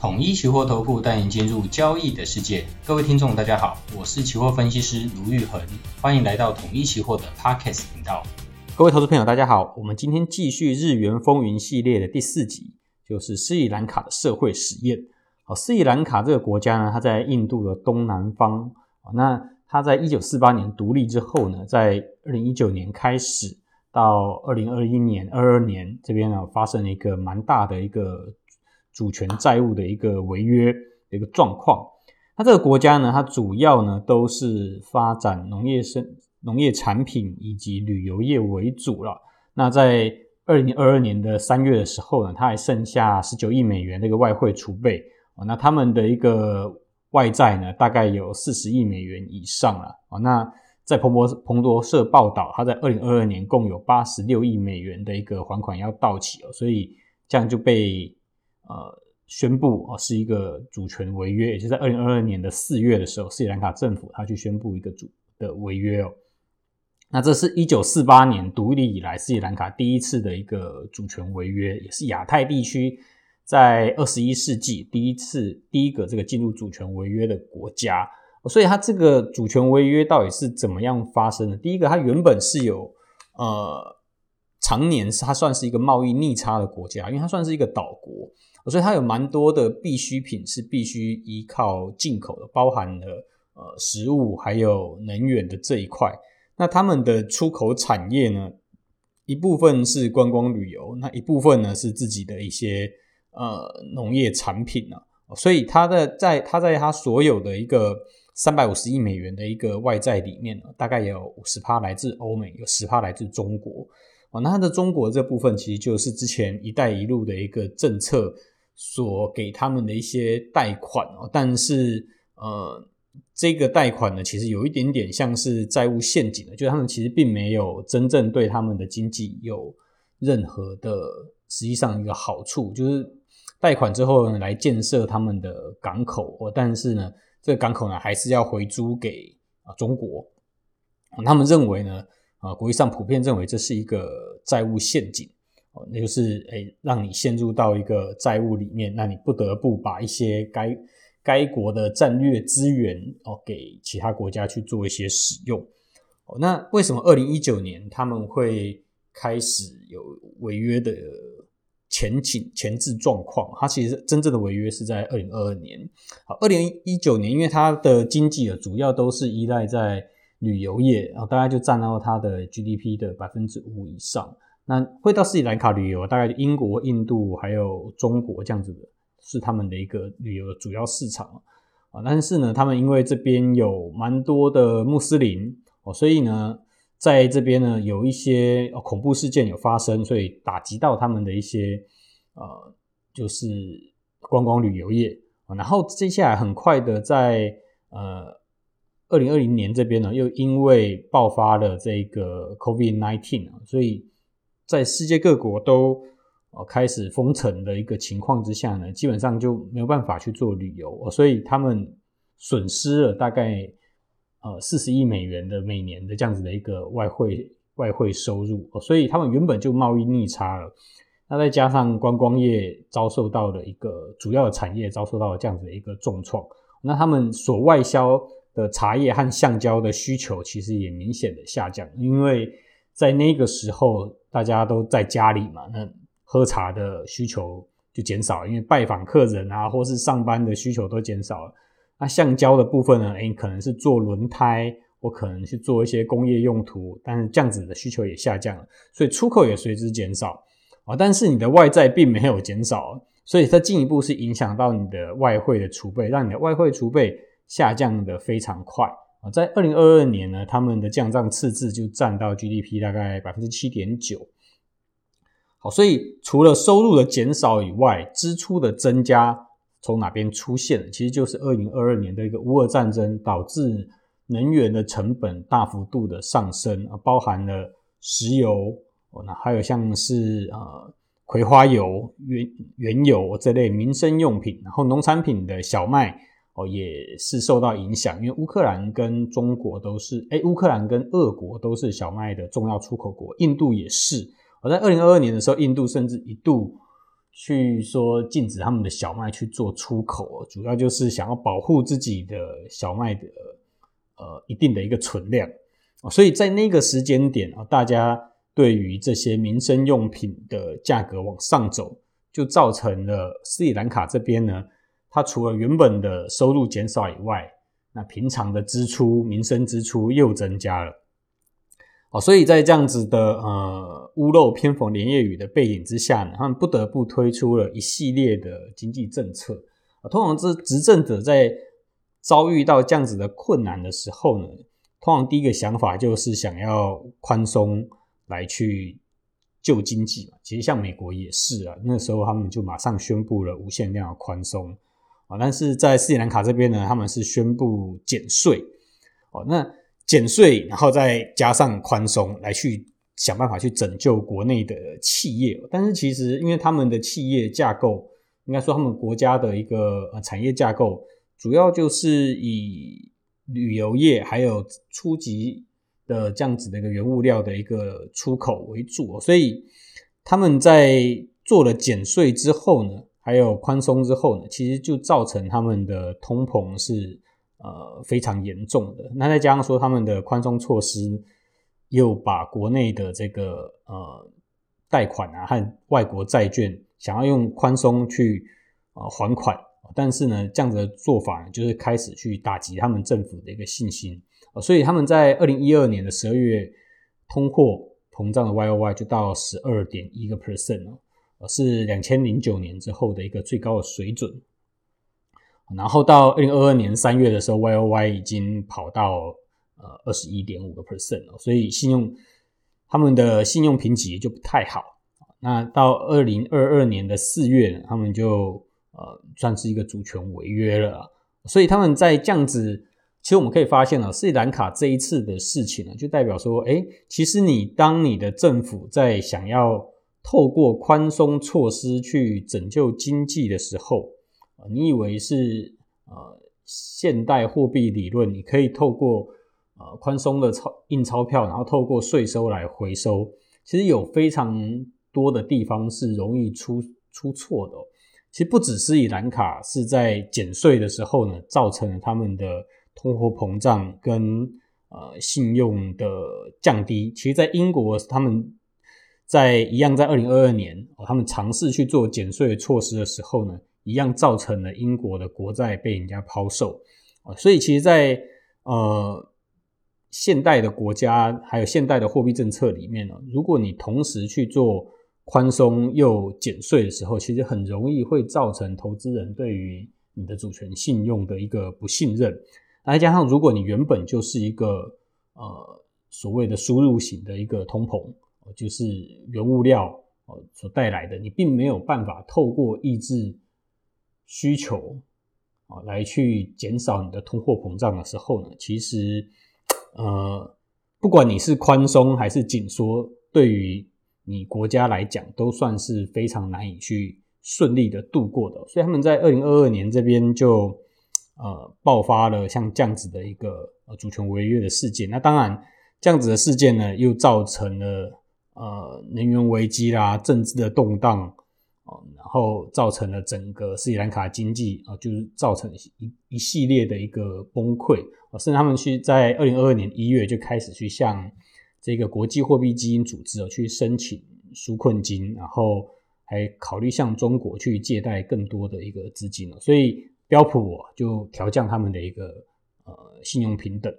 统一期货投顾带您进入交易的世界。各位听众，大家好，我是期货分析师卢玉恒，欢迎来到统一期货的 Podcast 频道。各位投资朋友，大家好，我们今天继续日元风云系列的第四集，就是斯里兰卡的社会实验。哦，斯里兰卡这个国家呢，它在印度的东南方。那它在一九四八年独立之后呢，在二零一九年开始到二零二一年、二二年这边呢，发生了一个蛮大的一个。主权债务的一个违约的一个状况，那这个国家呢，它主要呢都是发展农业生农业产品以及旅游业为主了。那在二零二二年的三月的时候呢，它还剩下十九亿美元的一个外汇储备。那他们的一个外债呢，大概有四十亿美元以上了。那在彭博彭博社报道，它在二零二二年共有八十六亿美元的一个还款要到期哦，所以这样就被。呃，宣布啊，是一个主权违约，也就是在二零二二年的四月的时候，斯里兰卡政府他去宣布一个主的违约哦。那这是一九四八年独立以来斯里兰卡第一次的一个主权违约，也是亚太地区在二十一世纪第一次第一个这个进入主权违约的国家。所以它这个主权违约到底是怎么样发生的？第一个，它原本是有呃，常年是它算是一个贸易逆差的国家，因为它算是一个岛国。所以它有蛮多的必需品是必须依靠进口的，包含了呃食物还有能源的这一块。那他们的出口产业呢，一部分是观光旅游，那一部分呢是自己的一些呃农业产品啊。所以它的在它在它所有的一个三百五十亿美元的一个外债里面呢，大概有五十趴来自欧美，有十趴来自中国。哦，那它的中国这部分其实就是之前“一带一路”的一个政策。所给他们的一些贷款哦，但是呃，这个贷款呢，其实有一点点像是债务陷阱的，就是他们其实并没有真正对他们的经济有任何的实际上一个好处，就是贷款之后呢，来建设他们的港口哦，但是呢，这个港口呢还是要回租给啊中国，他们认为呢，啊国际上普遍认为这是一个债务陷阱。那就是诶，让你陷入到一个债务里面，那你不得不把一些该该国的战略资源哦给其他国家去做一些使用。哦，那为什么二零一九年他们会开始有违约的前景前置状况？它其实真正的违约是在二零二二年。好，二零一九年，因为它的经济啊主要都是依赖在旅游业，然后大概就占到它的 GDP 的百分之五以上。那会到斯里兰卡旅游，大概英国、印度还有中国这样子的，是他们的一个旅游的主要市场啊。但是呢，他们因为这边有蛮多的穆斯林哦，所以呢，在这边呢有一些恐怖事件有发生，所以打击到他们的一些呃，就是观光旅游业。然后接下来很快的在呃二零二零年这边呢，又因为爆发了这个 COVID-19 啊，所以。在世界各国都呃开始封城的一个情况之下呢，基本上就没有办法去做旅游，所以他们损失了大概呃四十亿美元的每年的这样子的一个外汇外汇收入，所以他们原本就贸易逆差了。那再加上观光业遭受到了一个主要的产业遭受到了这样子的一个重创，那他们所外销的茶叶和橡胶的需求其实也明显的下降，因为在那个时候。大家都在家里嘛，那喝茶的需求就减少，因为拜访客人啊，或是上班的需求都减少了。那橡胶的部分呢？诶，可能是做轮胎，或可能是做一些工业用途，但是这样子的需求也下降了，所以出口也随之减少啊。但是你的外债并没有减少，所以它进一步是影响到你的外汇的储备，让你的外汇储备下降的非常快。啊，在二零二二年呢，他们的降账赤字就占到 GDP 大概百分之七点九。好，所以除了收入的减少以外，支出的增加从哪边出现？其实就是二零二二年的一个乌俄战争导致能源的成本大幅度的上升啊，包含了石油哦，那还有像是呃葵花油、原原油这类民生用品，然后农产品的小麦。哦，也是受到影响，因为乌克兰跟中国都是，诶，乌克兰跟俄国都是小麦的重要出口国，印度也是。而在二零二二年的时候，印度甚至一度去说禁止他们的小麦去做出口，主要就是想要保护自己的小麦的呃一定的一个存量。所以在那个时间点啊，大家对于这些民生用品的价格往上走，就造成了斯里兰卡这边呢，他除了原本的收入减少以外，那平常的支出、民生支出又增加了。哦，所以在这样子的呃屋漏偏逢连夜雨的背景之下呢，他们不得不推出了一系列的经济政策。通常这执政者在遭遇到这样子的困难的时候呢，通常第一个想法就是想要宽松来去救经济嘛。其实像美国也是啊，那时候他们就马上宣布了无限量的宽松啊。但是在斯里兰卡这边呢，他们是宣布减税哦。那减税，然后再加上宽松来去想办法去拯救国内的企业。但是其实因为他们的企业架构，应该说他们国家的一个呃产业架构，主要就是以旅游业还有初级的这样子的一个原物料的一个出口为主，所以他们在做了减税之后呢，还有宽松之后呢，其实就造成他们的通膨是呃非常严重的。那再加上说他们的宽松措施又把国内的这个呃贷款啊和外国债券想要用宽松去呃还款。但是呢，这样子的做法，就是开始去打击他们政府的一个信心，所以他们在二零一二年的十二月，通货膨胀的 YOY 就到十二点一个 percent 了是两千零九年之后的一个最高的水准。然后到二零二二年三月的时候，YOY 已经跑到呃二十一点五个 percent 了，所以信用他们的信用评级就不太好。那到二零二二年的四月，他们就呃，算是一个主权违约了，所以他们在这样子，其实我们可以发现啊，斯里兰卡这一次的事情呢，就代表说，哎，其实你当你的政府在想要透过宽松措施去拯救经济的时候，你以为是呃现代货币理论，你可以透过呃宽松的钞印钞票，然后透过税收来回收，其实有非常多的地方是容易出出错的。其实不只是斯里兰卡是在减税的时候呢，造成了他们的通货膨胀跟呃信用的降低。其实，在英国，他们在一样在二零二二年哦，他们尝试去做减税措施的时候呢，一样造成了英国的国债被人家抛售啊。所以，其实在，在呃现代的国家还有现代的货币政策里面呢，如果你同时去做宽松又减税的时候，其实很容易会造成投资人对于你的主权信用的一个不信任。再加上，如果你原本就是一个呃所谓的输入型的一个通膨，就是原物料呃所带来的，你并没有办法透过抑制需求啊来去减少你的通货膨胀的时候呢，其实呃不管你是宽松还是紧缩，对于你国家来讲，都算是非常难以去顺利的度过的，所以他们在二零二二年这边就呃爆发了像这样子的一个呃主权违约的事件。那当然，这样子的事件呢，又造成了呃能源危机啦、政治的动荡啊，然后造成了整个斯里兰卡经济啊，就是造成一一系列的一个崩溃啊，甚至他们去在二零二二年一月就开始去向。这个国际货币基金组织去申请纾困金，然后还考虑向中国去借贷更多的一个资金，所以标普就调降他们的一个呃信用平等。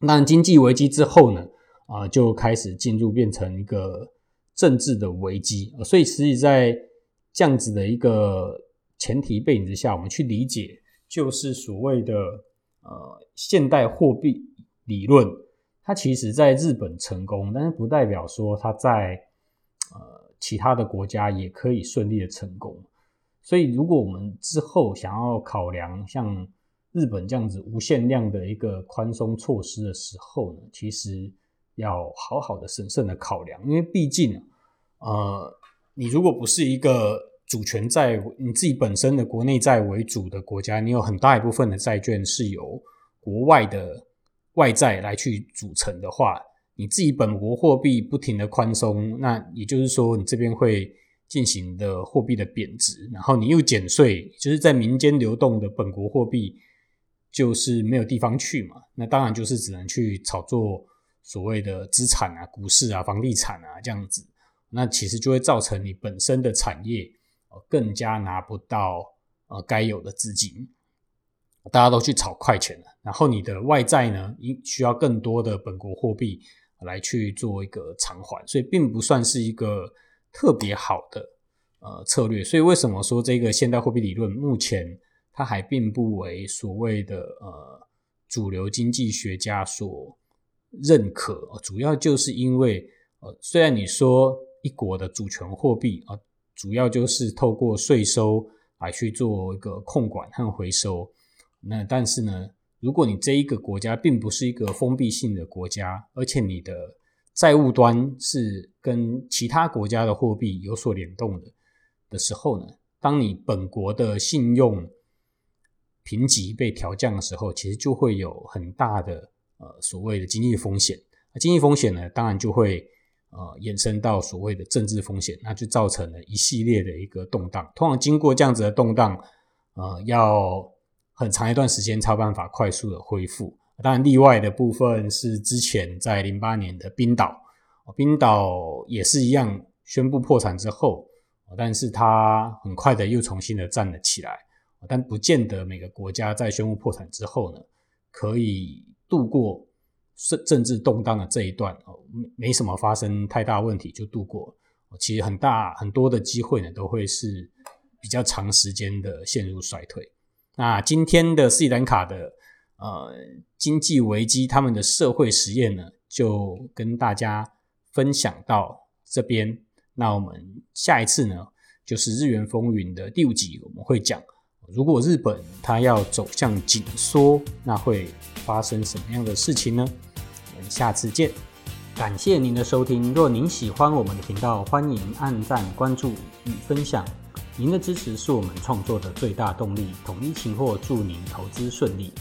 那经济危机之后呢，啊就开始进入变成一个政治的危机。所以实际在这样子的一个前提背景之下，我们去理解就是所谓的呃现代货币理论。它其实在日本成功，但是不代表说它在呃其他的国家也可以顺利的成功。所以，如果我们之后想要考量像日本这样子无限量的一个宽松措施的时候呢，其实要好好的审慎的考量，因为毕竟呃，你如果不是一个主权债，你自己本身的国内债为主的国家，你有很大一部分的债券是由国外的。外债来去组成的话，你自己本国货币不停的宽松，那也就是说，你这边会进行的货币的贬值，然后你又减税，就是在民间流动的本国货币就是没有地方去嘛，那当然就是只能去炒作所谓的资产啊、股市啊、房地产啊这样子，那其实就会造成你本身的产业更加拿不到呃该有的资金，大家都去炒快钱了，然后你的外债呢，需要更多的本国货币来去做一个偿还，所以并不算是一个。特别好的呃策略，所以为什么说这个现代货币理论目前它还并不为所谓的呃主流经济学家所认可？主要就是因为呃虽然你说一国的主权货币啊，主要就是透过税收来去做一个控管和回收，那但是呢，如果你这一个国家并不是一个封闭性的国家，而且你的债务端是跟其他国家的货币有所联动的的时候呢，当你本国的信用评级被调降的时候，其实就会有很大的呃所谓的经济风险。那经济风险呢，当然就会呃延伸到所谓的政治风险，那就造成了一系列的一个动荡。通常经过这样子的动荡，呃，要很长一段时间才有办法快速的恢复。当然，例外的部分是之前在零八年的冰岛，冰岛也是一样宣布破产之后，但是它很快的又重新的站了起来。但不见得每个国家在宣布破产之后呢，可以度过政政治动荡的这一段哦，没什么发生太大问题就度过。其实很大很多的机会呢，都会是比较长时间的陷入衰退。那今天的斯里兰卡的。呃，经济危机他们的社会实验呢，就跟大家分享到这边。那我们下一次呢，就是日元风云的第五集，我们会讲，如果日本它要走向紧缩，那会发生什么样的事情呢？我们下次见，感谢您的收听。若您喜欢我们的频道，欢迎按赞、关注与分享。您的支持是我们创作的最大动力。统一期货祝您投资顺利。